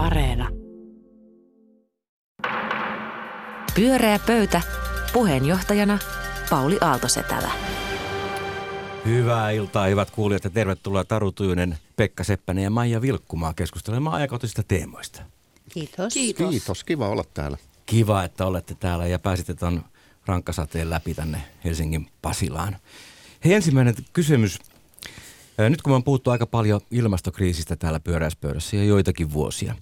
Areena. Pyöreä pöytä. Puheenjohtajana Pauli Aaltosetälä. Hyvää iltaa, hyvät kuulijat, ja tervetuloa Taru Tujunen, Pekka Seppänen ja Maija Vilkkumaa keskustelemaan ajankohtaisista teemoista. Kiitos. Kiitos. Kiitos, kiva olla täällä. Kiva, että olette täällä ja pääsitte tuon rankkasateen läpi tänne Helsingin Pasilaan. Hei, ensimmäinen kysymys. Nyt kun me on puhuttu aika paljon ilmastokriisistä täällä pyöräispöydässä ja joitakin vuosia,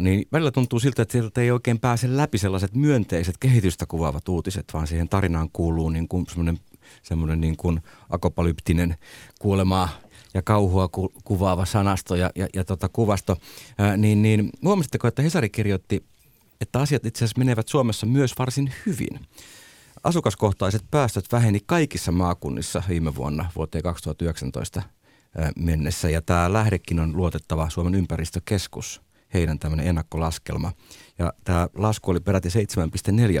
niin välillä tuntuu siltä, että sieltä ei oikein pääse läpi sellaiset myönteiset kehitystä kuvaavat uutiset, vaan siihen tarinaan kuuluu niin kuin semmoinen, semmoinen niin kuin akopalyptinen kuolemaa ja kauhua ku, kuvaava sanasto ja, ja, ja tota kuvasto, ää, niin, niin huomasitteko, että Hesari kirjoitti, että asiat itse asiassa menevät Suomessa myös varsin hyvin. Asukaskohtaiset päästöt väheni kaikissa maakunnissa viime vuonna vuoteen 2019 mennessä. Ja tämä lähdekin on luotettava Suomen ympäristökeskus, heidän tämmöinen ennakkolaskelma. Ja tämä lasku oli peräti 7,4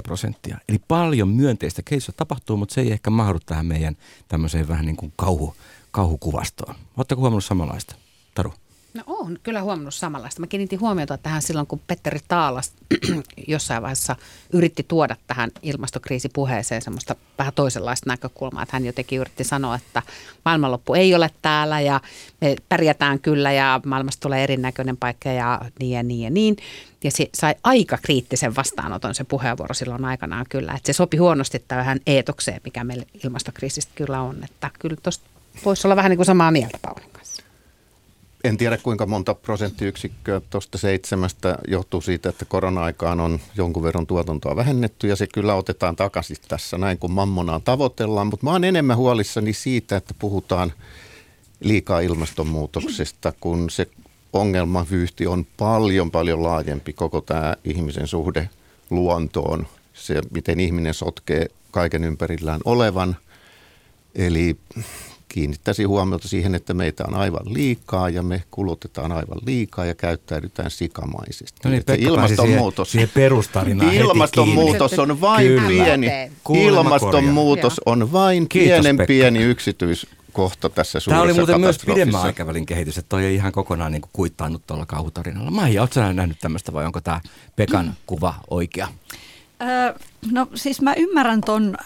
prosenttia. Eli paljon myönteistä kehitystä tapahtuu, mutta se ei ehkä mahdu tähän meidän tämmöiseen vähän niin kuin kauhu, kauhukuvastoon. Oletteko huomannut samanlaista? Taru? No on kyllä huomannut samanlaista. Mä kiinnitin huomiota tähän silloin, kun Petteri Taalas jossain vaiheessa yritti tuoda tähän ilmastokriisipuheeseen semmoista vähän toisenlaista näkökulmaa. Että hän jotenkin yritti sanoa, että maailmanloppu ei ole täällä ja me pärjätään kyllä ja maailmasta tulee erinäköinen paikka ja niin ja niin ja niin. Ja se sai aika kriittisen vastaanoton se puheenvuoro silloin aikanaan kyllä. Että se sopi huonosti tähän eetokseen, mikä meillä ilmastokriisistä kyllä on. Että kyllä tuosta voisi olla vähän niin kuin samaa mieltä Paulin kanssa. En tiedä kuinka monta prosenttiyksikköä tuosta seitsemästä johtuu siitä, että korona-aikaan on jonkun verran tuotantoa vähennetty ja se kyllä otetaan takaisin tässä näin, kun mammonaan tavoitellaan. Mutta mä oon enemmän huolissani siitä, että puhutaan liikaa ilmastonmuutoksesta, kun se ongelmavyyhti on paljon paljon laajempi koko tämä ihmisen suhde luontoon, se miten ihminen sotkee kaiken ympärillään olevan. Eli kiinnittäisin huomiota siihen, että meitä on aivan liikaa ja me kulutetaan aivan liikaa ja käyttäydytään sikamaisesti. No niin, Pekka ilmastonmuutos, siihen, siihen ilmastonmuutos on vain Kyllä. pieni, ilmastonmuutos on vain Kiitos, pienen Pekka. pieni yksityiskohta tässä suuressa Tämä oli muuten myös pidemmän aikavälin kehitys, että toi ei ihan kokonaan niin kuittaannut tuolla kauhutarinalla. Maija, oletko nähnyt tämmöistä vai onko tämä Pekan kuva oikea? No siis mä ymmärrän ton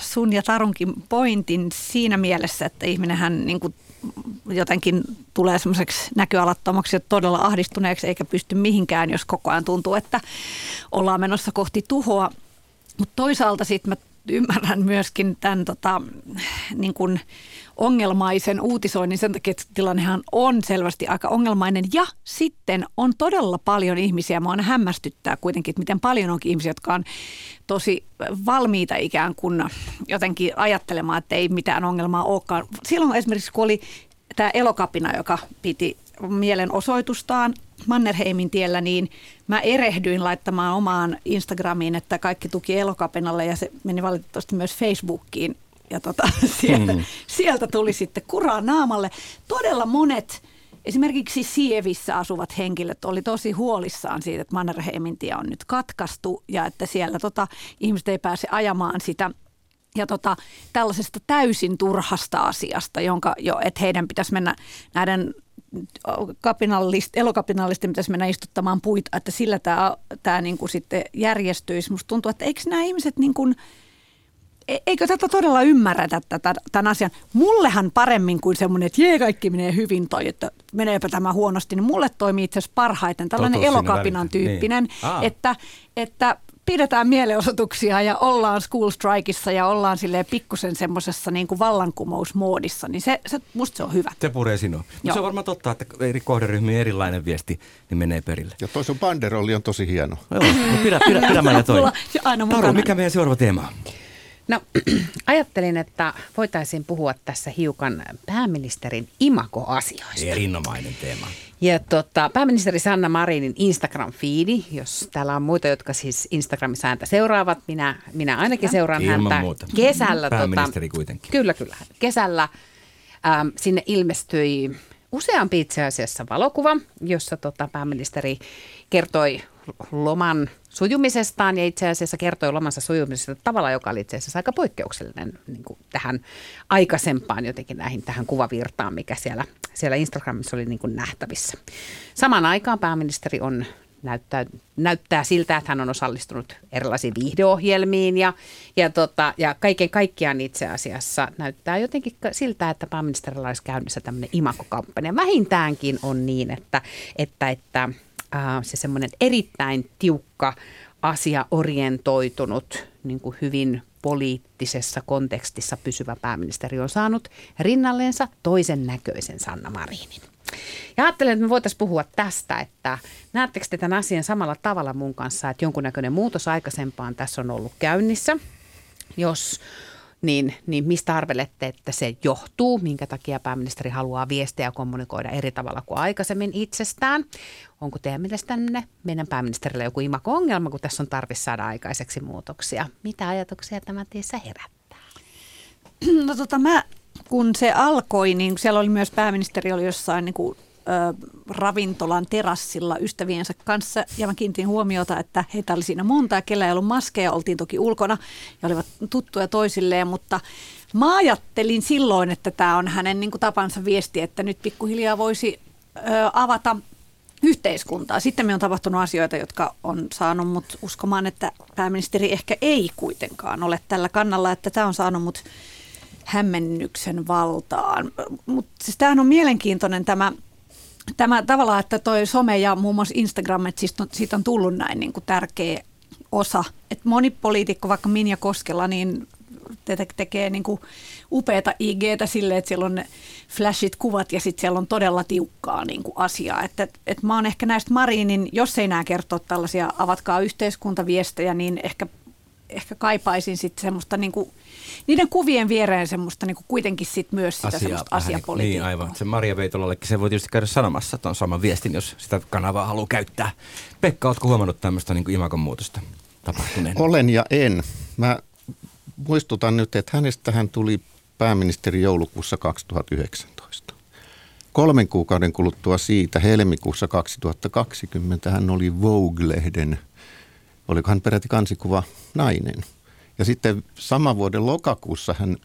sun ja Tarunkin pointin siinä mielessä, että ihminenhän niin kuin jotenkin tulee semmoiseksi näköalattomaksi ja todella ahdistuneeksi eikä pysty mihinkään, jos koko ajan tuntuu, että ollaan menossa kohti tuhoa. Mutta toisaalta sitten mä ymmärrän myöskin tämän tota, niin kuin ongelmaisen uutisoinnin sen takia, että tilannehan on selvästi aika ongelmainen. Ja sitten on todella paljon ihmisiä, mä aina hämmästyttää kuitenkin, että miten paljon onkin ihmisiä, jotka on tosi valmiita ikään kuin jotenkin ajattelemaan, että ei mitään ongelmaa olekaan. Silloin esimerkiksi, kun oli tämä elokapina, joka piti mielenosoitustaan Mannerheimin tiellä, niin mä erehdyin laittamaan omaan Instagramiin, että kaikki tuki elokapinalle ja se meni valitettavasti myös Facebookiin. Ja tota, sieltä, mm. sieltä tuli sitten kuraa naamalle. Todella monet Esimerkiksi Sievissä asuvat henkilöt oli tosi huolissaan siitä, että Mannerheimin tie on nyt katkaistu ja että siellä tota, ihmiset ei pääse ajamaan sitä ja tota, tällaisesta täysin turhasta asiasta, jonka jo, että heidän pitäisi mennä näiden kapinallist, elokapinallisten pitäisi mennä istuttamaan puita, että sillä tämä, tämä niin kuin sitten järjestyisi. Musta tuntuu, että eikö nämä ihmiset niin kuin, e, eikö tätä todella ymmärretä tätä, tämän asian? Mullehan paremmin kuin semmoinen, että jee, kaikki menee hyvin tai että meneepä tämä huonosti, niin mulle toimii itse asiassa parhaiten tällainen Totuus elokapinan tyyppinen, niin. että, että pidetään mielenosoituksia ja ollaan school strikeissa ja ollaan sille pikkusen semmoisessa niin kuin vallankumousmoodissa, niin se, se, musta se on hyvä. Se puree sinua. Se on varmaan totta, että eri kohderyhmien erilainen viesti niin menee perille. Ja toi sun banderolli on tosi hieno. Joo, no pidä, pidä, pidä toi. Taru, mikä meidän seuraava teema on? No ajattelin, että voitaisiin puhua tässä hiukan pääministerin imakoasioista. Erinomainen teema. Ja tota, pääministeri Sanna Marinin Instagram-fiidi, jos täällä on muita, jotka siis Instagramissa häntä seuraavat, minä, minä ainakin seuraan Ilman häntä. Muuta. Kesällä. Tota- pääministeri tota, kuitenkin. Kyllä, kyllä. Kesällä ähm, sinne ilmestyi useampi itse asiassa valokuva, jossa tota, pääministeri kertoi loman sujumisestaan ja itse asiassa kertoi lomansa sujumisesta tavalla, joka oli itse asiassa aika poikkeuksellinen niin kuin tähän aikaisempaan jotenkin näihin tähän kuvavirtaan, mikä siellä, siellä Instagramissa oli niin kuin nähtävissä. Samaan aikaan pääministeri on näyttää, näyttää siltä, että hän on osallistunut erilaisiin viihdeohjelmiin ja, ja, tota, ja kaiken kaikkiaan itse asiassa näyttää jotenkin siltä, että pääministerillä olisi käynnissä tämmöinen imakokampanja. Vähintäänkin on niin, että, että, että se semmoinen erittäin tiukka asia orientoitunut, niin kuin hyvin poliittisessa kontekstissa pysyvä pääministeri on saanut rinnalleensa toisen näköisen Sanna Marinin. Ja ajattelen, että me voitaisiin puhua tästä, että näettekö te tämän asian samalla tavalla mun kanssa, että jonkunnäköinen muutos aikaisempaan tässä on ollut käynnissä, jos niin, niin mistä arvelette, että se johtuu, minkä takia pääministeri haluaa viestiä ja kommunikoida eri tavalla kuin aikaisemmin itsestään? Onko teidän mielestänne meidän pääministerille joku imako-ongelma, kun tässä on tarvissa saada aikaiseksi muutoksia? Mitä ajatuksia tämä teissä herättää? No tota mä, kun se alkoi, niin siellä oli myös pääministeri oli jossain niin kuin ravintolan terassilla ystäviensä kanssa ja mä kiinnitin huomiota, että heitä oli siinä monta ja kellä ei ollut maskeja, oltiin toki ulkona ja olivat tuttuja toisilleen, mutta mä ajattelin silloin, että tämä on hänen niin kuin tapansa viesti, että nyt pikkuhiljaa voisi ö, avata yhteiskuntaa. Sitten me on tapahtunut asioita, jotka on saanut mut uskomaan, että pääministeri ehkä ei kuitenkaan ole tällä kannalla, että tämä on saanut mut hämmennyksen valtaan. Mutta siis tämähän on mielenkiintoinen tämä tämä tavallaan, että toi some ja muun muassa Instagram, että siitä on, siitä on tullut näin niin kuin tärkeä osa. Että moni poliitikko, vaikka Minja Koskela, niin te- tekee niin kuin upeata IGtä silleen, että siellä on ne flashit kuvat ja sitten siellä on todella tiukkaa niin kuin asiaa. Että, et mä oon ehkä näistä Marinin, jos ei nämä kertoa tällaisia avatkaa yhteiskuntaviestejä, niin ehkä, ehkä kaipaisin sitten semmoista niin kuin niiden kuvien viereen semmoista niin kuin kuitenkin sit myös sitä Asia, semmoista asiapolitiikkaa. Niin aivan. Se Maria Veitolallekin se voi tietysti käydä sanomassa tuon saman viestin, jos sitä kanavaa haluaa käyttää. Pekka, oletko huomannut tämmöistä niin imakon muutosta tapahtuneen? Olen ja en. Mä muistutan nyt, että hänestä hän tuli pääministeri joulukuussa 2019. Kolmen kuukauden kuluttua siitä, helmikuussa 2020, hän oli Vogue-lehden, oliko hän peräti kansikuva nainen – ja sitten saman vuoden lokakuussa hän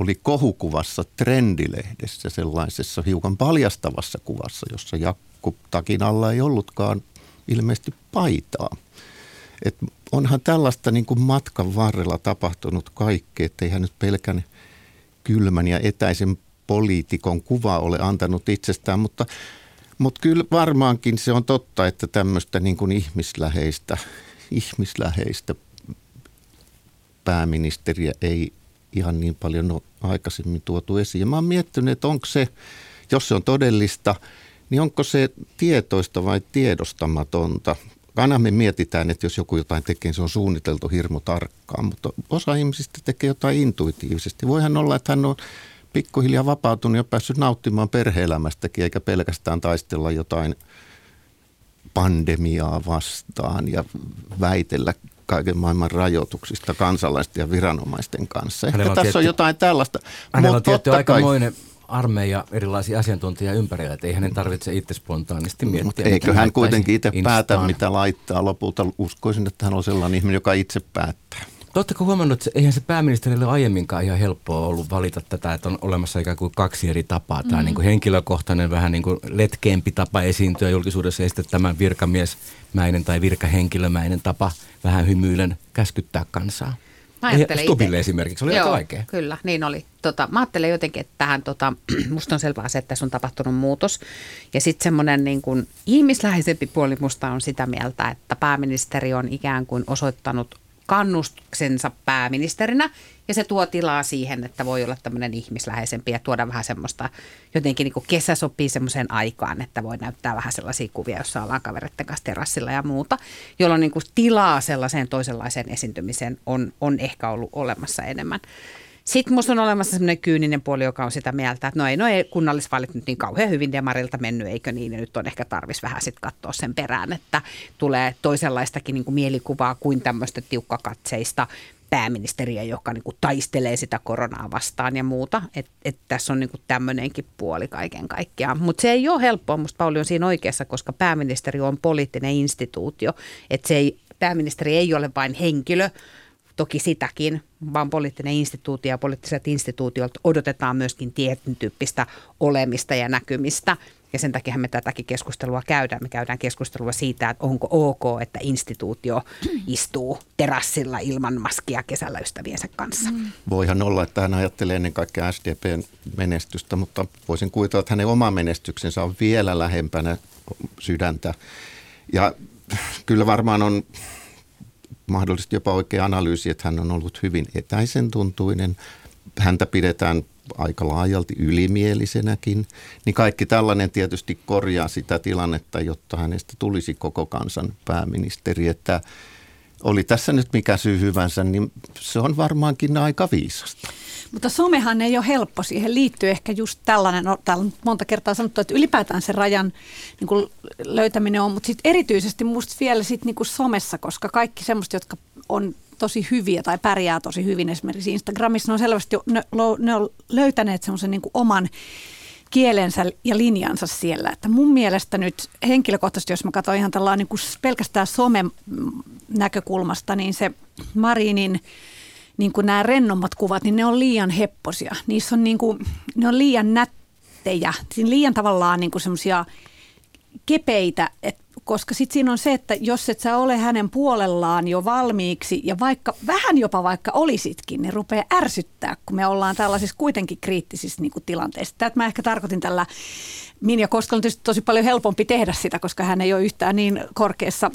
oli kohukuvassa Trendilehdessä sellaisessa hiukan paljastavassa kuvassa, jossa Jakku takin alla ei ollutkaan ilmeisesti paitaa. Et onhan tällaista niin kuin matkan varrella tapahtunut kaikkea, ettei hän nyt pelkän kylmän ja etäisen poliitikon kuva ole antanut itsestään, mutta, mutta kyllä varmaankin se on totta, että tämmöistä niin kuin ihmisläheistä, ihmisläheistä pääministeriä ei ihan niin paljon ole aikaisemmin tuotu esiin. Ja mä oon miettinyt, että onko se, jos se on todellista, niin onko se tietoista vai tiedostamatonta. Aina me mietitään, että jos joku jotain tekee, niin se on suunniteltu hirmu tarkkaan, mutta osa ihmisistä tekee jotain intuitiivisesti. Voihan olla, että hän on pikkuhiljaa vapautunut ja päässyt nauttimaan perheelämästäkin, eikä pelkästään taistella jotain pandemiaa vastaan ja väitellä kaiken maailman rajoituksista kansalaisten ja viranomaisten kanssa. Ehkä tässä tietty, on jotain tällaista. Hänellä on tietty aikamoinen armeija erilaisia asiantuntijia ympärillä, että ei hänen tarvitse itse spontaanisti miettiä. Mutta eikö hän kuitenkin itse instaan. päätä, mitä laittaa lopulta? Uskoisin, että hän on sellainen ihminen, joka itse päättää. Oletteko huomannut, että eihän se pääministerille aiemminkaan ihan helppoa ollut valita tätä, että on olemassa ikään kuin kaksi eri tapaa. Tämä mm. niin kuin henkilökohtainen, vähän niin kuin letkeämpi tapa esiintyä julkisuudessa ja sitten tämä virkamiesmäinen tai virkahenkilömäinen tapa vähän hymyilen käskyttää kansaa. Mä ajattelen Stubille ite. esimerkiksi, oli Joo, aika vaikea. Kyllä, niin oli. Tota, mä ajattelen jotenkin, että tähän, tota, musta on selvää se, että tässä on tapahtunut muutos. Ja sitten semmoinen niin kuin ihmisläheisempi puoli musta on sitä mieltä, että pääministeri on ikään kuin osoittanut kannustuksensa pääministerinä ja se tuo tilaa siihen, että voi olla tämmöinen ihmisläheisempi ja tuoda vähän semmoista, jotenkin niin kuin kesä sopii semmoiseen aikaan, että voi näyttää vähän sellaisia kuvia, jossa ollaan kavereiden kanssa terassilla ja muuta, jolloin niin kuin tilaa sellaiseen toisenlaiseen esiintymiseen on, on ehkä ollut olemassa enemmän. Sitten minusta on olemassa sellainen kyyninen puoli, joka on sitä mieltä, että no ei, no ei kunnallisvaalit nyt niin kauhean hyvin demarilta mennyt, eikö niin, ja nyt on ehkä tarvis vähän sitten katsoa sen perään, että tulee toisenlaistakin niin kuin mielikuvaa kuin tämmöistä tiukkakatseista pääministeriä, joka niin kuin taistelee sitä koronaa vastaan ja muuta. Että et tässä on niin kuin tämmöinenkin puoli kaiken kaikkiaan. Mutta se ei ole helppoa, musta Pauli on siinä oikeassa, koska pääministeri on poliittinen instituutio. Että se ei, pääministeri ei ole vain henkilö, toki sitäkin, vaan poliittinen instituutio ja poliittiset instituutiot odotetaan myöskin tietyn tyyppistä olemista ja näkymistä. Ja sen takia me tätäkin keskustelua käydään. Me käydään keskustelua siitä, että onko ok, että instituutio istuu terassilla ilman maskia kesällä ystäviensä kanssa. Mm. Voihan olla, että hän ajattelee ennen kaikkea SDPn menestystä, mutta voisin kuvitella, että hänen oma menestyksensä on vielä lähempänä sydäntä. Ja kyllä varmaan on mahdollisesti jopa oikea analyysi, että hän on ollut hyvin etäisen tuntuinen. Häntä pidetään aika laajalti ylimielisenäkin, niin kaikki tällainen tietysti korjaa sitä tilannetta, jotta hänestä tulisi koko kansan pääministeri. Että oli tässä nyt mikä syy hyvänsä, niin se on varmaankin aika viisasta. Mutta somehan ei ole helppo. Siihen liittyy ehkä just tällainen, no, täällä on monta kertaa sanottu, että ylipäätään se rajan niin kuin löytäminen on, mutta sitten erityisesti musta vielä sit niin kuin somessa, koska kaikki semmoista, jotka on tosi hyviä tai pärjää tosi hyvin esimerkiksi Instagramissa, ne on selvästi ne, ne on löytäneet semmoisen niin oman kielensä ja linjansa siellä. Että mun mielestä nyt henkilökohtaisesti, jos mä katson ihan tällainen niin kuin pelkästään somen näkökulmasta, niin se Marinin niin kuin nämä rennommat kuvat, niin ne on liian hepposia. Niissä on, niin kuin, ne on liian nättejä, Siinä liian tavallaan niin kuin semmoisia kepeitä, että koska sitten siinä on se, että jos et sä ole hänen puolellaan jo valmiiksi ja vaikka vähän jopa vaikka olisitkin, niin rupeaa ärsyttää, kun me ollaan tällaisissa kuitenkin kriittisissä niin kuin tilanteissa. Tätä mä ehkä tarkoitin tällä Minja Koskella on tietysti tosi paljon helpompi tehdä sitä, koska hän ei ole yhtään niin korkeassa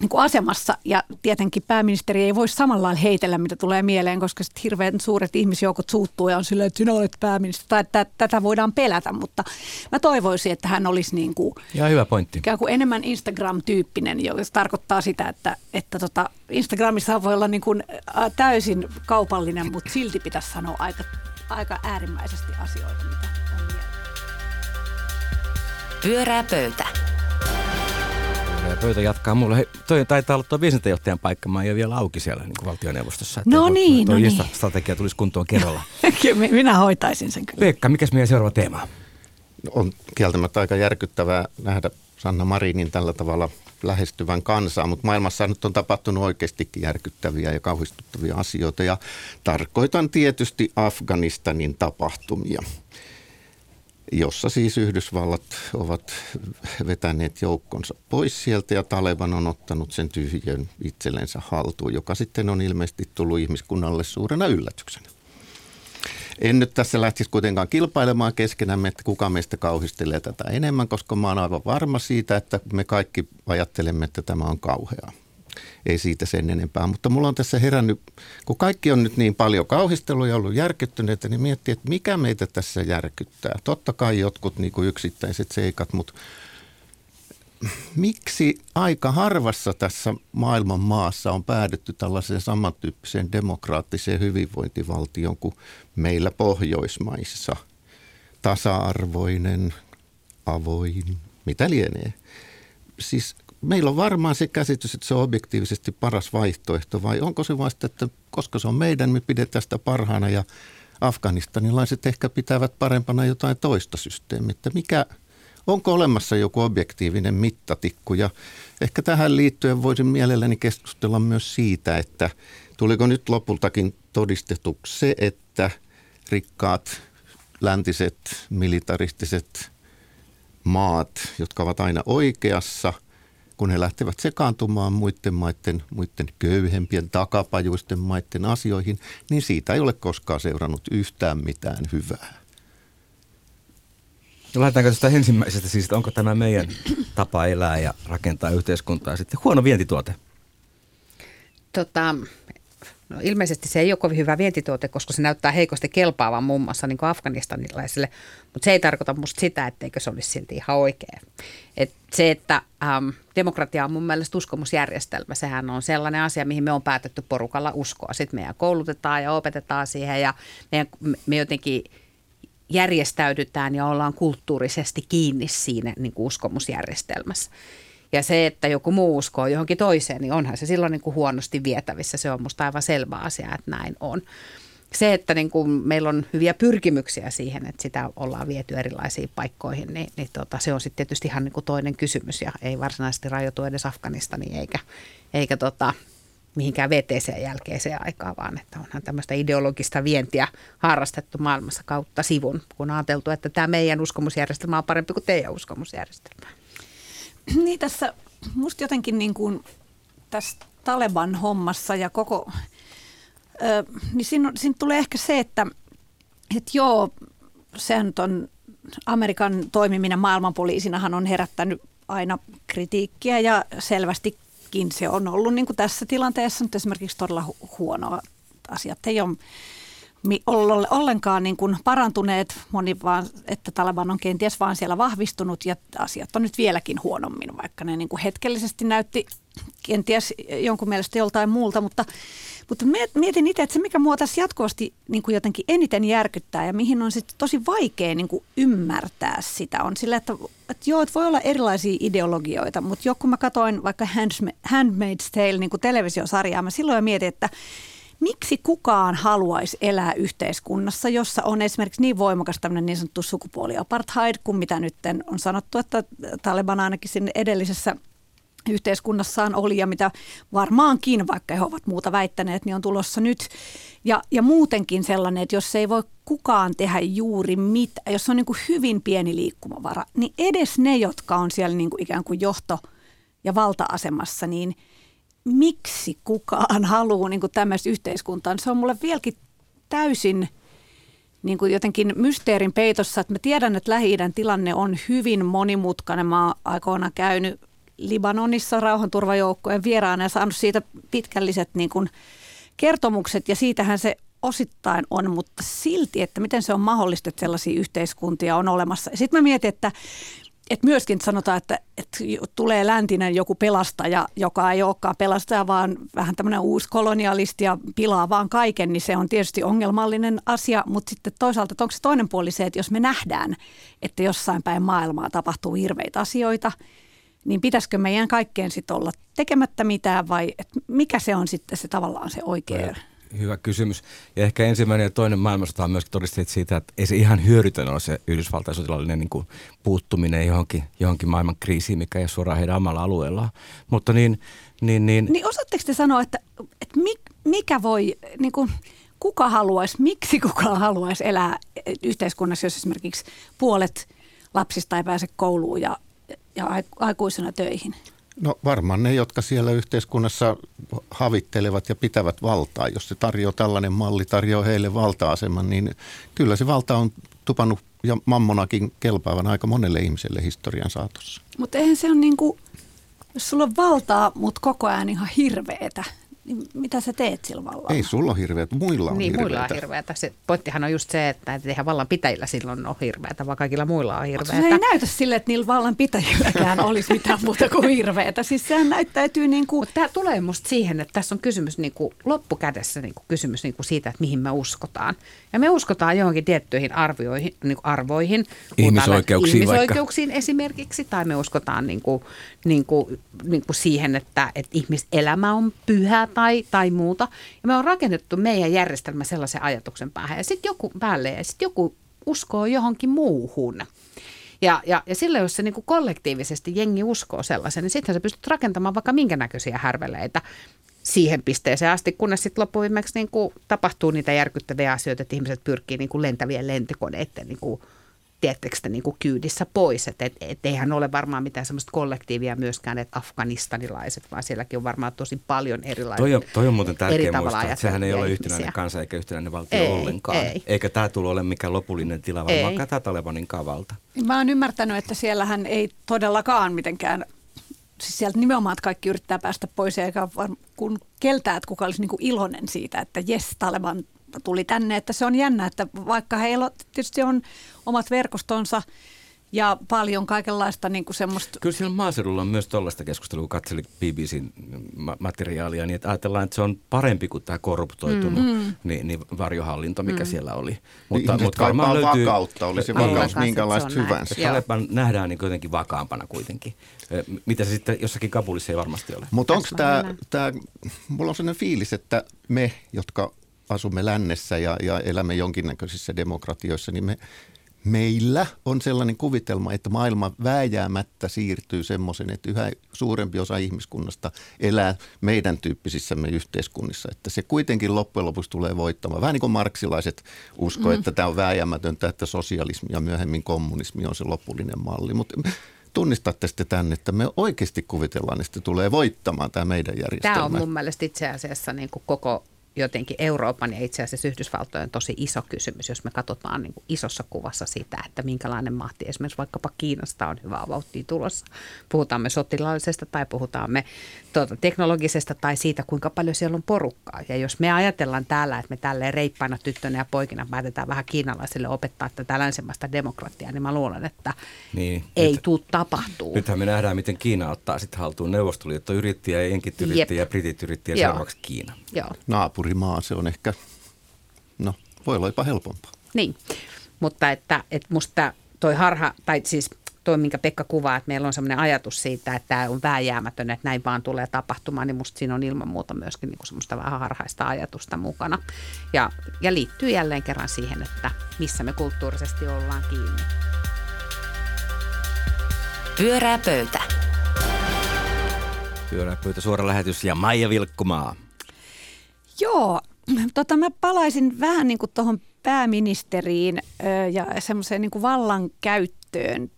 niin kuin asemassa ja tietenkin pääministeri ei voi samalla lailla heitellä, mitä tulee mieleen, koska sitten hirveän suuret ihmisjoukot suuttuu ja on silleen, että sinä olet pääministeri, tai että tätä voidaan pelätä, mutta mä toivoisin, että hän olisi niin kuin, ja hyvä pointti. Ikään kuin enemmän Instagram-tyyppinen, joka tarkoittaa sitä, että, että tota Instagramissa voi olla niin kuin, täysin kaupallinen, mutta silti pitäisi sanoa aika, aika äärimmäisesti asioita, mitä on mieltä. Pyörää pöytä. Ja pöytä jatkaa mulle. Hei, toi taitaa olla tuo viestintäjohtajan paikka. Mä en vielä auki siellä niin kuin valtioneuvostossa. No niin, no niin. strategia tulisi kuntoon kerralla. Minä hoitaisin sen kyllä. Pekka, mikä meidän seuraava teema? On kieltämättä aika järkyttävää nähdä Sanna Marinin tällä tavalla lähestyvän kansaa, mutta maailmassa nyt on tapahtunut oikeastikin järkyttäviä ja kauhistuttavia asioita ja tarkoitan tietysti Afganistanin tapahtumia jossa siis Yhdysvallat ovat vetäneet joukkonsa pois sieltä ja Taleban on ottanut sen tyhjön itsellensä haltuun, joka sitten on ilmeisesti tullut ihmiskunnalle suurena yllätyksenä. En nyt tässä lähtisi kuitenkaan kilpailemaan keskenämme, että kuka meistä kauhistelee tätä enemmän, koska mä oon aivan varma siitä, että me kaikki ajattelemme, että tämä on kauheaa ei siitä sen enempää. Mutta mulla on tässä herännyt, kun kaikki on nyt niin paljon kauhistelua ja ollut järkyttyneitä, niin miettii, että mikä meitä tässä järkyttää. Totta kai jotkut niin kuin yksittäiset seikat, mutta miksi aika harvassa tässä maailman maassa on päädytty tällaiseen samantyyppiseen demokraattiseen hyvinvointivaltioon kuin meillä Pohjoismaissa? Tasa-arvoinen, avoin, mitä lienee. Siis meillä on varmaan se käsitys, että se on objektiivisesti paras vaihtoehto, vai onko se vasta, että koska se on meidän, me pidetään sitä parhaana ja afganistanilaiset ehkä pitävät parempana jotain toista systeemiä. Että mikä, onko olemassa joku objektiivinen mittatikku ja ehkä tähän liittyen voisin mielelläni keskustella myös siitä, että tuliko nyt lopultakin todistetuksi se, että rikkaat läntiset militaristiset maat, jotka ovat aina oikeassa – kun he lähtevät sekaantumaan muiden maiden, muiden köyhempien takapajuisten maiden asioihin, niin siitä ei ole koskaan seurannut yhtään mitään hyvää. No lähdetäänkö tästä ensimmäisestä siis, että onko tämä meidän tapa elää ja rakentaa yhteiskuntaa sitten huono vientituote? Tota, No ilmeisesti se ei ole kovin hyvä vientituote, koska se näyttää heikosti kelpaavan muun muassa niin afganistanilaisille, mutta se ei tarkoita musta sitä, etteikö se olisi silti ihan oikea. Et se, että ähm, demokratia on mun mielestä uskomusjärjestelmä, sehän on sellainen asia, mihin me on päätetty porukalla uskoa. Sitten meidän koulutetaan ja opetetaan siihen ja meidän, me jotenkin järjestäydytään ja ollaan kulttuurisesti kiinni siinä niin kuin uskomusjärjestelmässä. Ja se, että joku muu uskoo johonkin toiseen, niin onhan se silloin niin kuin huonosti vietävissä. Se on musta aivan selvä asia, että näin on. Se, että niin kuin meillä on hyviä pyrkimyksiä siihen, että sitä ollaan viety erilaisiin paikkoihin, niin, niin tota, se on sitten tietysti ihan niin kuin toinen kysymys ja ei varsinaisesti rajoitu edes Afganistaniin eikä, eikä tota, mihinkään VTC jälkeiseen aikaan, vaan että onhan tämmöistä ideologista vientiä harrastettu maailmassa kautta sivun, kun on ajateltu, että tämä meidän uskomusjärjestelmä on parempi kuin teidän uskomusjärjestelmä. Niin tässä musta jotenkin niin kuin tässä Taleban hommassa ja koko, ö, niin siinä, siinä tulee ehkä se, että, että joo, se nyt on Amerikan toimiminen maailmanpoliisinahan on herättänyt aina kritiikkiä ja selvästikin se on ollut niin kuin tässä tilanteessa nyt esimerkiksi todella hu- huonoa. Asiat ei ole ollenkaan niin kuin parantuneet, moni vaan, että Taliban on kenties vaan siellä vahvistunut ja asiat on nyt vieläkin huonommin, vaikka ne niin kuin hetkellisesti näytti kenties jonkun mielestä joltain muulta, mutta, mutta mietin itse, että se mikä mua tässä jatkuvasti niin kuin jotenkin eniten järkyttää ja mihin on sitten tosi vaikea niin kuin ymmärtää sitä on sillä, että, että joo, että voi olla erilaisia ideologioita, mutta jo kun mä katsoin vaikka Handmaid's Tale niin kuin televisiosarjaa, mä silloin jo mietin, että miksi kukaan haluaisi elää yhteiskunnassa, jossa on esimerkiksi niin voimakas tämmöinen niin sanottu sukupuoliapartheid, kuin mitä nyt on sanottu, että Taliban ainakin sinne edellisessä yhteiskunnassaan oli ja mitä varmaankin, vaikka he ovat muuta väittäneet, niin on tulossa nyt. Ja, ja muutenkin sellainen, että jos ei voi kukaan tehdä juuri mitään, jos on niin kuin hyvin pieni liikkumavara, niin edes ne, jotka on siellä niin kuin ikään kuin johto- ja valta-asemassa, niin – miksi kukaan haluaa niin tämmöistä yhteiskuntaa, niin se on mulle vieläkin täysin niin kuin jotenkin mysteerin peitossa, että mä tiedän, että lähi tilanne on hyvin monimutkainen. Mä oon aikoina käynyt Libanonissa rauhanturvajoukkojen vieraana ja saanut siitä pitkälliset niin kuin kertomukset ja siitähän se osittain on, mutta silti, että miten se on mahdollista, että sellaisia yhteiskuntia on olemassa. Sitten mä mietin, että et myöskin sanotaan, että, että tulee läntinen joku pelastaja, joka ei olekaan pelastaja, vaan vähän tämmöinen uusi kolonialisti ja pilaa vaan kaiken, niin se on tietysti ongelmallinen asia. Mutta sitten toisaalta, onko se toinen puoli se, että jos me nähdään, että jossain päin maailmaa tapahtuu hirveitä asioita, niin pitäisikö meidän kaikkeen sitten olla tekemättä mitään vai mikä se on sitten se tavallaan se oikea Hyvä kysymys. Ja ehkä ensimmäinen ja toinen maailmansota on myöskin todisteet siitä, että ei se ihan hyödytön ole se Yhdysvaltain sotilaallinen niin kuin puuttuminen johonkin, johonkin maailman kriisiin, mikä ei ole suoraan heidän omalla alueellaan. Mutta niin, niin, niin... niin osaatteko te sanoa, että, että mikä voi, niin kuin, kuka haluaisi, miksi kuka haluaisi elää yhteiskunnassa, jos esimerkiksi puolet lapsista ei pääse kouluun ja, ja aikuisena töihin? No varmaan ne, jotka siellä yhteiskunnassa havittelevat ja pitävät valtaa. Jos se tarjoaa tällainen malli, tarjoaa heille valta-aseman, niin kyllä se valta on tupannut ja mammonakin kelpaavan aika monelle ihmiselle historian saatossa. Mutta eihän se ole niin kuin, jos sulla on valtaa, mutta koko ajan ihan hirveetä, niin mitä sä teet sillä vallalla? Ei sulla ole hirveät, muilla on Niin, hirveätä. muilla on hirveätä. Se pointtihan on just se, että eihän vallan pitäjillä silloin ole hirveätä, vaan kaikilla muilla on hirveätä. Se ei näytä sille, että niillä vallan pitäjilläkään olisi mitään muuta kuin hirveätä. Siis sehän näyttäytyy niin kuin... Mutta tämä tulee musta siihen, että tässä on kysymys niin kuin loppukädessä niin kuin kysymys niin kuin siitä, että mihin me uskotaan. Ja me uskotaan johonkin tiettyihin arvioihin, niin kuin arvoihin. Ihmisoikeuksiin Ihmisoikeuksiin vaikka. esimerkiksi, tai me uskotaan niin kuin, niin kuin, niin kuin siihen, että, että ihmiselämä on pyhä tai, tai muuta. Ja me on rakennettu meidän järjestelmä sellaisen ajatuksen päähän. Ja sitten joku päälle ja sitten joku uskoo johonkin muuhun. Ja, ja, ja silloin, jos se niin kollektiivisesti jengi uskoo sellaisen, niin sittenhän sä pystyt rakentamaan vaikka minkä näköisiä härveleitä siihen pisteeseen asti, kunnes sitten loppuviimeksi niin tapahtuu niitä järkyttäviä asioita, että ihmiset pyrkii niin kuin lentävien lentokoneiden niin kuin tiettekö niin kuin kyydissä pois. Että et, et eihän ole varmaan mitään semmoista kollektiivia myöskään, että afganistanilaiset, vaan sielläkin on varmaan tosi paljon erilaisia. Toi on, toi on muuten tärkeä muistaa, että sehän ei ole yhtenäinen kansa eikä yhtenäinen valtio ei, ollenkaan. Ei. Eikä tämä tule ole mikään lopullinen tila, vaan tämä Talebanin kavalta. Mä oon ymmärtänyt, että siellähän ei todellakaan mitenkään siis sieltä nimenomaan, että kaikki yrittää päästä pois, eikä kun keltää, että kuka olisi niin kuin iloinen siitä, että jes, Taleban tuli tänne, että se on jännä, että vaikka heillä tietysti on omat verkostonsa ja paljon kaikenlaista niin kuin semmoista. Kyllä siellä maaseudulla on myös tuollaista keskustelua, kun katselin BBCn materiaalia, niin että ajatellaan, että se on parempi kuin tämä korruptoitunut mm. niin, niin varjohallinto, mikä mm. siellä oli. Mutta, niin, mutta varmaan löytyy... vakautta, oli se vakaus minkälaista hyvänsä. Taleban nähdään niin jotenkin vakaampana kuitenkin, mitä se sitten jossakin Kabulissa ei varmasti ole. Mutta onko tämä, tämä, mulla on sellainen fiilis, että me, jotka asumme lännessä ja, ja elämme jonkinnäköisissä demokratioissa, niin me, meillä on sellainen kuvitelma, että maailma vääjäämättä siirtyy semmoisen, että yhä suurempi osa ihmiskunnasta elää meidän tyyppisissämme yhteiskunnissa. Että se kuitenkin loppujen lopuksi tulee voittamaan. Vähän niin kuin marksilaiset usko, mm. että tämä on vääjäämätöntä, että sosialismi ja myöhemmin kommunismi on se lopullinen malli. Mutta tunnistatte sitten tämän, että me oikeasti kuvitellaan, että tulee voittamaan tämä meidän järjestelmä. Tämä on mun mielestä itse asiassa niin kuin koko jotenkin Euroopan ja itse asiassa Yhdysvaltojen tosi iso kysymys, jos me katsotaan niin kuin isossa kuvassa sitä, että minkälainen mahti esimerkiksi vaikkapa Kiinasta on hyvää vauhtia tulossa. Puhutaan me sotilaallisesta tai puhutaan me tuota, teknologisesta tai siitä, kuinka paljon siellä on porukkaa. Ja jos me ajatellaan täällä, että me tälleen reippaina tyttönä ja poikina päätetään vähän kiinalaisille opettaa tätä länsimaista demokratiaa, niin mä luulen, että niin, ei nyt, tule tapahtuu. Nythän me nähdään, miten Kiina ottaa sitten haltuun Neuvostoliitto yritti ja enkit yritti ja britit yritti ja seuraavaksi Kiina. Joo. Naapurimaa, se on ehkä, no voi olla jopa helpompaa. Niin, mutta että, että musta toi harha, tai siis toi, minkä Pekka kuvaa, että meillä on sellainen ajatus siitä, että tämä on vääjäämätön, että näin vaan tulee tapahtumaan, niin musta siinä on ilman muuta myöskin niin semmoista vähän harhaista ajatusta mukana. Ja, ja liittyy jälleen kerran siihen, että missä me kulttuurisesti ollaan kiinni. Pyörää pöytä. Pyörää pöytä, suora lähetys ja Maija Vilkkumaa. Joo, tota mä palaisin vähän niin kuin tuohon pääministeriin ja semmoiseen niin kuin vallankäyttöön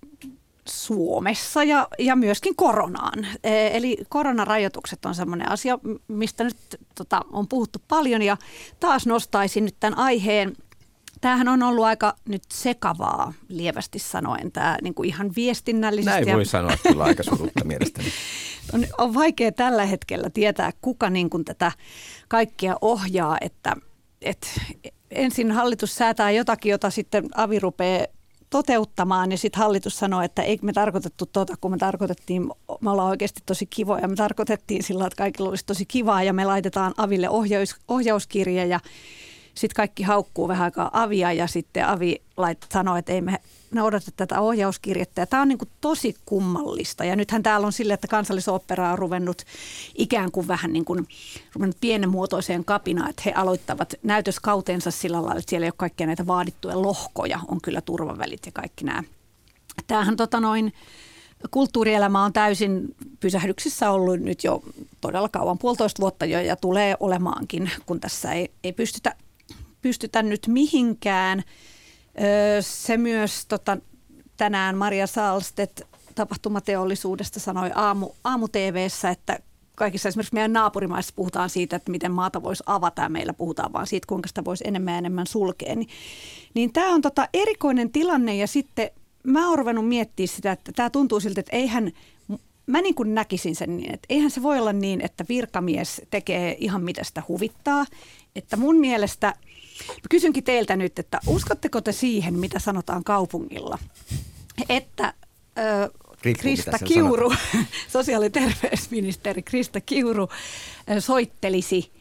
Suomessa ja, ja myöskin koronaan. E, eli koronarajoitukset on sellainen asia, mistä nyt tota, on puhuttu paljon ja taas nostaisin nyt tämän aiheen. Tämähän on ollut aika nyt sekavaa, lievästi sanoen, tämä niin kuin ihan viestinnällisesti. Näin voi sanoa kyllä aika surutta mielestäni. On, on vaikea tällä hetkellä tietää, kuka niin kuin tätä kaikkea ohjaa, että, että ensin hallitus säätää jotakin, jota sitten avi rupeaa toteuttamaan ja sitten hallitus sanoi, että ei me tarkoitettu tuota, kun me tarkoitettiin, me ollaan oikeasti tosi kivoja, me tarkoitettiin sillä, että kaikilla olisi tosi kivaa ja me laitetaan Aville ohjaus, ohjauskirja ja sitten kaikki haukkuu vähän aikaa Avia ja sitten Avi lait, sanoi, että ei me noudata tätä ohjauskirjettä. Ja tämä on niin kuin tosi kummallista. Ja nythän täällä on sille, että kansallisopera on ruvennut ikään kuin vähän niin kuin ruvennut pienenmuotoiseen kapinaan, että he aloittavat näytöskautensa sillä lailla, että siellä ei ole kaikkia näitä vaadittuja lohkoja, on kyllä turvavälit ja kaikki nämä. Tämähän tota noin, kulttuurielämä on täysin pysähdyksissä ollut nyt jo todella kauan, puolitoista vuotta jo ja tulee olemaankin, kun tässä ei, ei pystytä, pystytä nyt mihinkään – se myös tota, tänään Maria Salstet tapahtumateollisuudesta sanoi aamu, aamu TVssä, että kaikissa esimerkiksi meidän naapurimaissa puhutaan siitä, että miten maata voisi avata ja meillä puhutaan vaan siitä, kuinka sitä voisi enemmän ja enemmän sulkea. Niin, niin tämä on tota erikoinen tilanne ja sitten mä oon ruvennut miettimään sitä, että tämä tuntuu siltä, että eihän, mä niin kuin näkisin sen niin, että eihän se voi olla niin, että virkamies tekee ihan mitä sitä huvittaa. Että mun mielestä – kysynkin teiltä nyt, että uskotteko te siihen, mitä sanotaan kaupungilla? Että ö, Krista Kiuru, sosiaali- ja terveysministeri Krista Kiuru soittelisi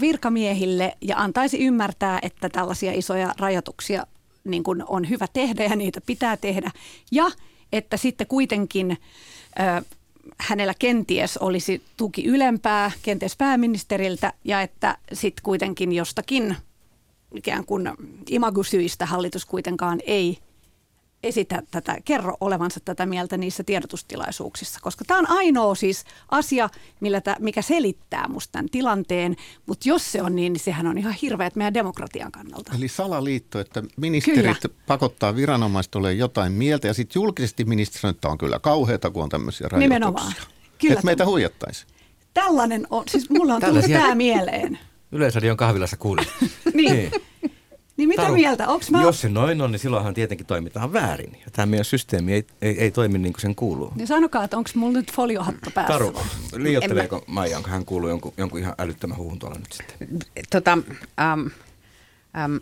virkamiehille ja antaisi ymmärtää, että tällaisia isoja rajoituksia niin kuin on hyvä tehdä ja niitä pitää tehdä. Ja että sitten kuitenkin hänellä kenties olisi tuki ylempää, kenties pääministeriltä, ja että sitten kuitenkin jostakin ikään kuin imagosyistä hallitus kuitenkaan ei esitä tätä, kerro olevansa tätä mieltä niissä tiedotustilaisuuksissa, koska tämä on ainoa siis asia, millä tämä, mikä selittää musta tämän tilanteen, mutta jos se on niin, niin sehän on ihan hirveät meidän demokratian kannalta. Eli salaliitto, että ministerit kyllä. pakottaa viranomaiset olemaan jotain mieltä ja sitten julkisesti ministeri sanoo, että on kyllä kauheata, kun on tämmöisiä rajoituksia. Nimenomaan. Kyllä. Että meitä huijattaisi. Tällainen on, siis mulla on tullut tämä mieleen. Yleisradion kahvilassa kuulin. niin. niin. Niin mitä Taru, mieltä? Onks mä... Jos se noin on, niin silloinhan tietenkin toimitaan väärin. Ja tämä meidän systeemi ei, ei, ei toimi niin kuin sen kuuluu. Niin sanokaa, että onko mulla nyt foliohatto päässä? Taru, liioitteleeko mä... Maija, onko hän kuuluu jonkun, jonkun ihan älyttömän huhun tuolla nyt sitten? Tota, um, um,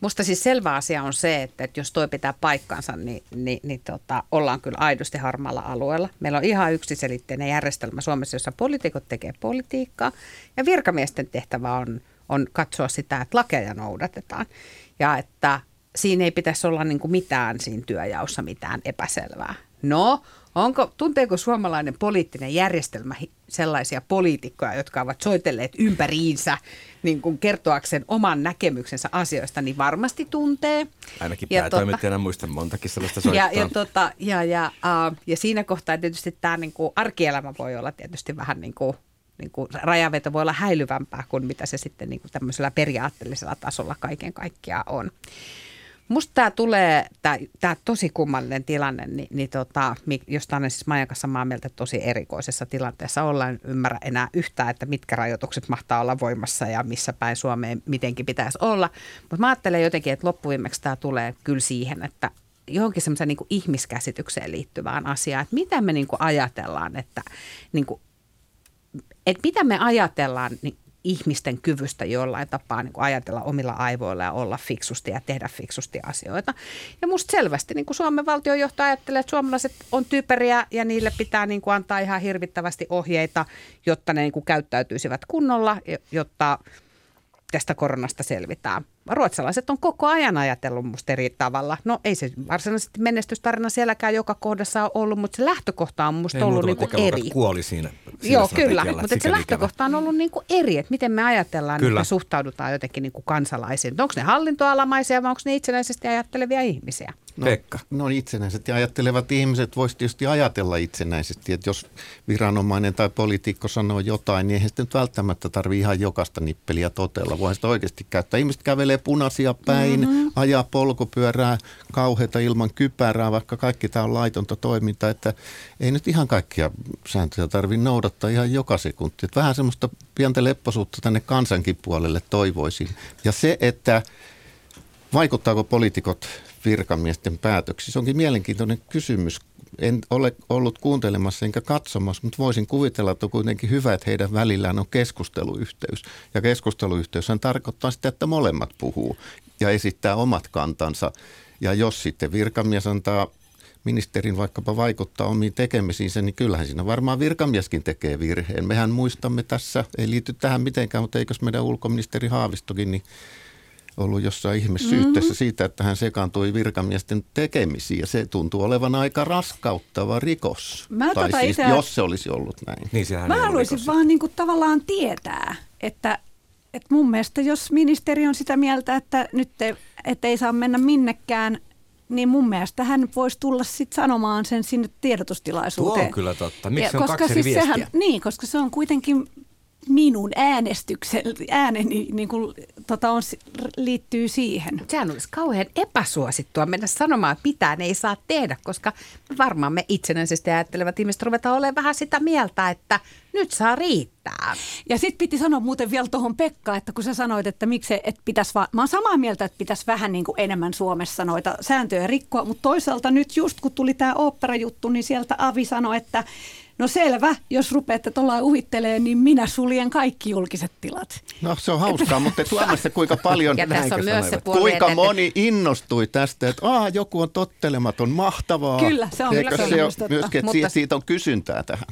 musta siis selvä asia on se, että, että jos toi pitää paikkansa, niin, niin, niin tota, ollaan kyllä aidosti harmaalla alueella. Meillä on ihan yksiselitteinen järjestelmä Suomessa, jossa poliitikot tekee politiikkaa ja virkamiesten tehtävä on on katsoa sitä, että lakeja noudatetaan. Ja että siinä ei pitäisi olla niin kuin mitään siinä työjaossa mitään epäselvää. No, Onko, tunteeko suomalainen poliittinen järjestelmä sellaisia poliitikkoja, jotka ovat soitelleet ympäriinsä niin kuin kertoakseen oman näkemyksensä asioista, niin varmasti tuntee. Ainakin päätoimittajana tota, muistan montakin sellaista soittaa. Ja, ja, tota, ja, ja, uh, ja siinä kohtaa tietysti tämä niin kuin arkielämä voi olla tietysti vähän niin kuin niin kuin rajaveto voi olla häilyvämpää kuin mitä se sitten niin kuin tämmöisellä periaatteellisella tasolla kaiken kaikkiaan on. Musta tämä tulee, tämä tosi kummallinen tilanne, niin, niin tota, josta olen siis Maijan kanssa maa mieltä tosi erikoisessa tilanteessa ollaan. En ymmärrä enää yhtään, että mitkä rajoitukset mahtaa olla voimassa ja missä päin Suomeen mitenkin pitäisi olla. Mutta mä ajattelen jotenkin, että loppuviimeksi tämä tulee kyllä siihen, että johonkin semmoiseen niin ihmiskäsitykseen liittyvään asiaan, että mitä me niin kuin ajatellaan, että, niin kuin, että mitä me ajatellaan niin ihmisten kyvystä jollain tapaa niin kuin ajatella omilla aivoilla ja olla fiksusti ja tehdä fiksusti asioita. Ja musta selvästi niin kuin Suomen valtionjohto ajattelee, että suomalaiset on typeriä ja niille pitää niin kuin antaa ihan hirvittävästi ohjeita, jotta ne niin kuin käyttäytyisivät kunnolla, jotta tästä koronasta selvitään ruotsalaiset on koko ajan ajatellut musta eri tavalla. No ei se varsinaisesti menestystarina sielläkään joka kohdassa ole ollut, mutta se lähtökohta on musta ei ollut niin kuin eri. kuoli siinä. siinä Joo, kyllä, mutta se lähtökohta on ollut niin kuin eri, että miten me ajatellaan, kyllä. että suhtaudutaan jotenkin niin kuin kansalaisiin. Onko ne hallintoalamaisia vai onko ne itsenäisesti ajattelevia ihmisiä? No, Pekka. No itsenäiset ja ajattelevat ihmiset voisi tietysti ajatella itsenäisesti, että jos viranomainen tai poliitikko sanoo jotain, niin eihän sitten nyt välttämättä tarvitse ihan jokaista nippeliä totella. Voihan sitä oikeasti käyttää. Ihmiset kävelee punaisia päin, mm-hmm. ajaa polkupyörää kauheita ilman kypärää, vaikka kaikki tämä on laitonta toimintaa, että ei nyt ihan kaikkia sääntöjä tarvitse noudattaa ihan joka sekunti. Että vähän semmoista pientä lepposuutta tänne kansankin puolelle toivoisin. Ja se, että vaikuttaako poliitikot virkamiesten päätöksissä, onkin mielenkiintoinen kysymys. En ole ollut kuuntelemassa enkä katsomassa, mutta voisin kuvitella, että on kuitenkin hyvä, että heidän välillään on keskusteluyhteys. Ja keskusteluyhteys tarkoittaa sitä, että molemmat puhuu ja esittää omat kantansa. Ja jos sitten virkamies antaa ministerin vaikkapa vaikuttaa omiin tekemisiinsä, niin kyllähän siinä varmaan virkamieskin tekee virheen. Mehän muistamme tässä, ei liity tähän mitenkään, mutta eikös meidän ulkoministeri Haavistokin, niin ollut jossain ihmissyytteessä mm-hmm. siitä, että hän sekaantui virkamiesten tekemisiin ja se tuntuu olevan aika raskauttava rikos. Mä tai tota siis, itse... jos se olisi ollut näin. Niin, Mä haluaisin rikos. vaan niin kuin tavallaan tietää, että, että mun mielestä jos ministeri on sitä mieltä, että nyt te, että ei saa mennä minnekään, niin mun mielestä hän voisi tulla sitten sanomaan sen sinne tiedotustilaisuuteen. Tuo on kyllä totta. Miksi ja, on koska kaksi siis sehän, Niin, koska se on kuitenkin minun äänestyksen, ääneni niin kuin, tota on, liittyy siihen. Sehän olisi kauhean epäsuosittua mennä sanomaan, että pitää ne ei saa tehdä, koska varmaan me itsenäisesti ajattelevat ihmiset ruvetaan olemaan vähän sitä mieltä, että nyt saa riittää. Ja sitten piti sanoa muuten vielä tuohon Pekka, että kun sä sanoit, että miksi et pitäisi vaan, mä oon samaa mieltä, että pitäisi vähän niin kuin enemmän Suomessa noita sääntöjä rikkoa, mutta toisaalta nyt just kun tuli tämä oopperajuttu, niin sieltä Avi sanoi, että No selvä, jos rupeatte tuolla uhittelee, niin minä suljen kaikki julkiset tilat. No se on hauskaa, mutta Suomessa kuinka paljon, ja tässä on myös se puoli, kuinka että... moni innostui tästä, että Aa, joku on tottelematon, mahtavaa. Kyllä, se on, Eikö se on myöskin, että mutta... siitä on kysyntää tähän.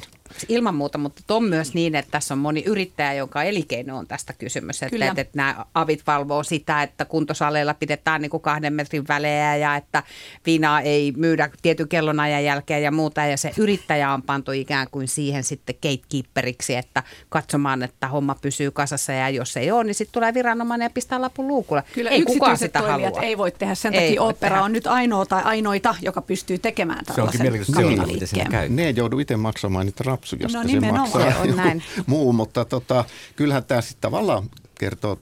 Ilman muuta, mutta on myös niin, että tässä on moni yrittäjä, jonka elinkeino on tästä kysymys. Että, että, että nämä avit valvoo sitä, että kuntosaleilla pidetään niin kuin kahden metrin välejä ja että viinaa ei myydä tietyn kellonajan jälkeen ja muuta. Ja se yrittäjä on pantu ikään kuin siihen sitten gatekeeperiksi, että katsomaan, että homma pysyy kasassa ja jos ei ole, niin sitten tulee viranomainen ja pistää lapun luukulle. Kyllä ei kukaan sitä halua. ei voi tehdä, sen takia opera on nyt ainoa tai ainoita, joka pystyy tekemään tällaisen Se onkin mielenkiintoista Ne ei joudu itse maksamaan niitä rapsu, josta no, se maksaa on näin. muu, mutta tota, kyllähän tämä sitten tavallaan kertoo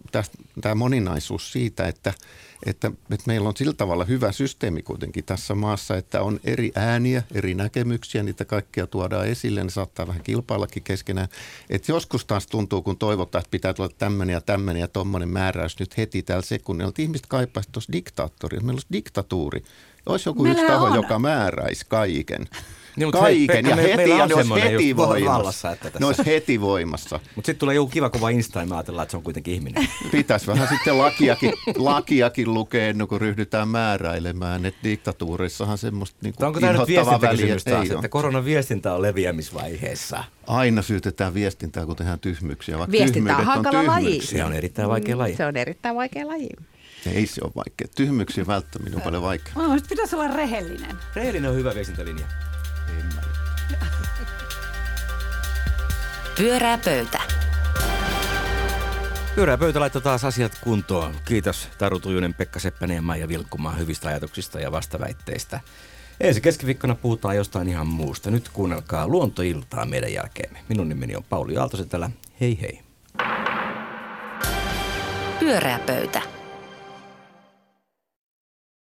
tämä moninaisuus siitä, että, että, että meillä on sillä tavalla hyvä systeemi kuitenkin tässä maassa, että on eri ääniä, eri näkemyksiä, niitä kaikkia tuodaan esille, ne saattaa vähän kilpaillakin keskenään. Et joskus taas tuntuu, kun toivotaan, että pitää tulla tämmöinen ja tämmöinen ja tuommoinen määräys nyt heti tällä sekunnilla, että ihmiset kaipaisivat tuossa diktaattoria, meillä olisi diktatuuri. Olisi joku Meillä yksi taho, on. joka määräisi kaiken. Niin, kaiken hei, ja me, heti, ja ne olisi heti voimassa. Että tässä. Ne olisi heti voimassa. Mutta sitten tulee joku kiva kova Insta ja me ajatellaan, että se on kuitenkin ihminen. Pitäisi vähän sitten lakiakin, lakiakin lukea ennen kuin ryhdytään määräilemään, että diktatuurissahan semmoista niin Onko tämä nyt viestintäkysymys taas, että koronan viestintä on leviämisvaiheessa? Aina syytetään viestintää, kun tehdään tyhmyksiä. Vaikka Viestintä on hankala on laji. Se on erittäin vaikea laji. Se on erittäin vaikea laji. Ei se ole vaikea. Tyhmyksiä välttäminen on paljon vaikeaa. No, pitäisi olla rehellinen. Rehellinen on hyvä viestintälinja. Pyörää pöytä. Pyörää pöytä laittaa taas asiat kuntoon. Kiitos Taru Tujunen, Pekka Seppänen ja Maija Vilkkumaan hyvistä ajatuksista ja vastaväitteistä. Ensi keskiviikkona puhutaan jostain ihan muusta. Nyt kuunnelkaa luontoiltaa meidän jälkeemme. Minun nimeni on Pauli Aaltosen täällä. Hei hei. Pyörää pöytä.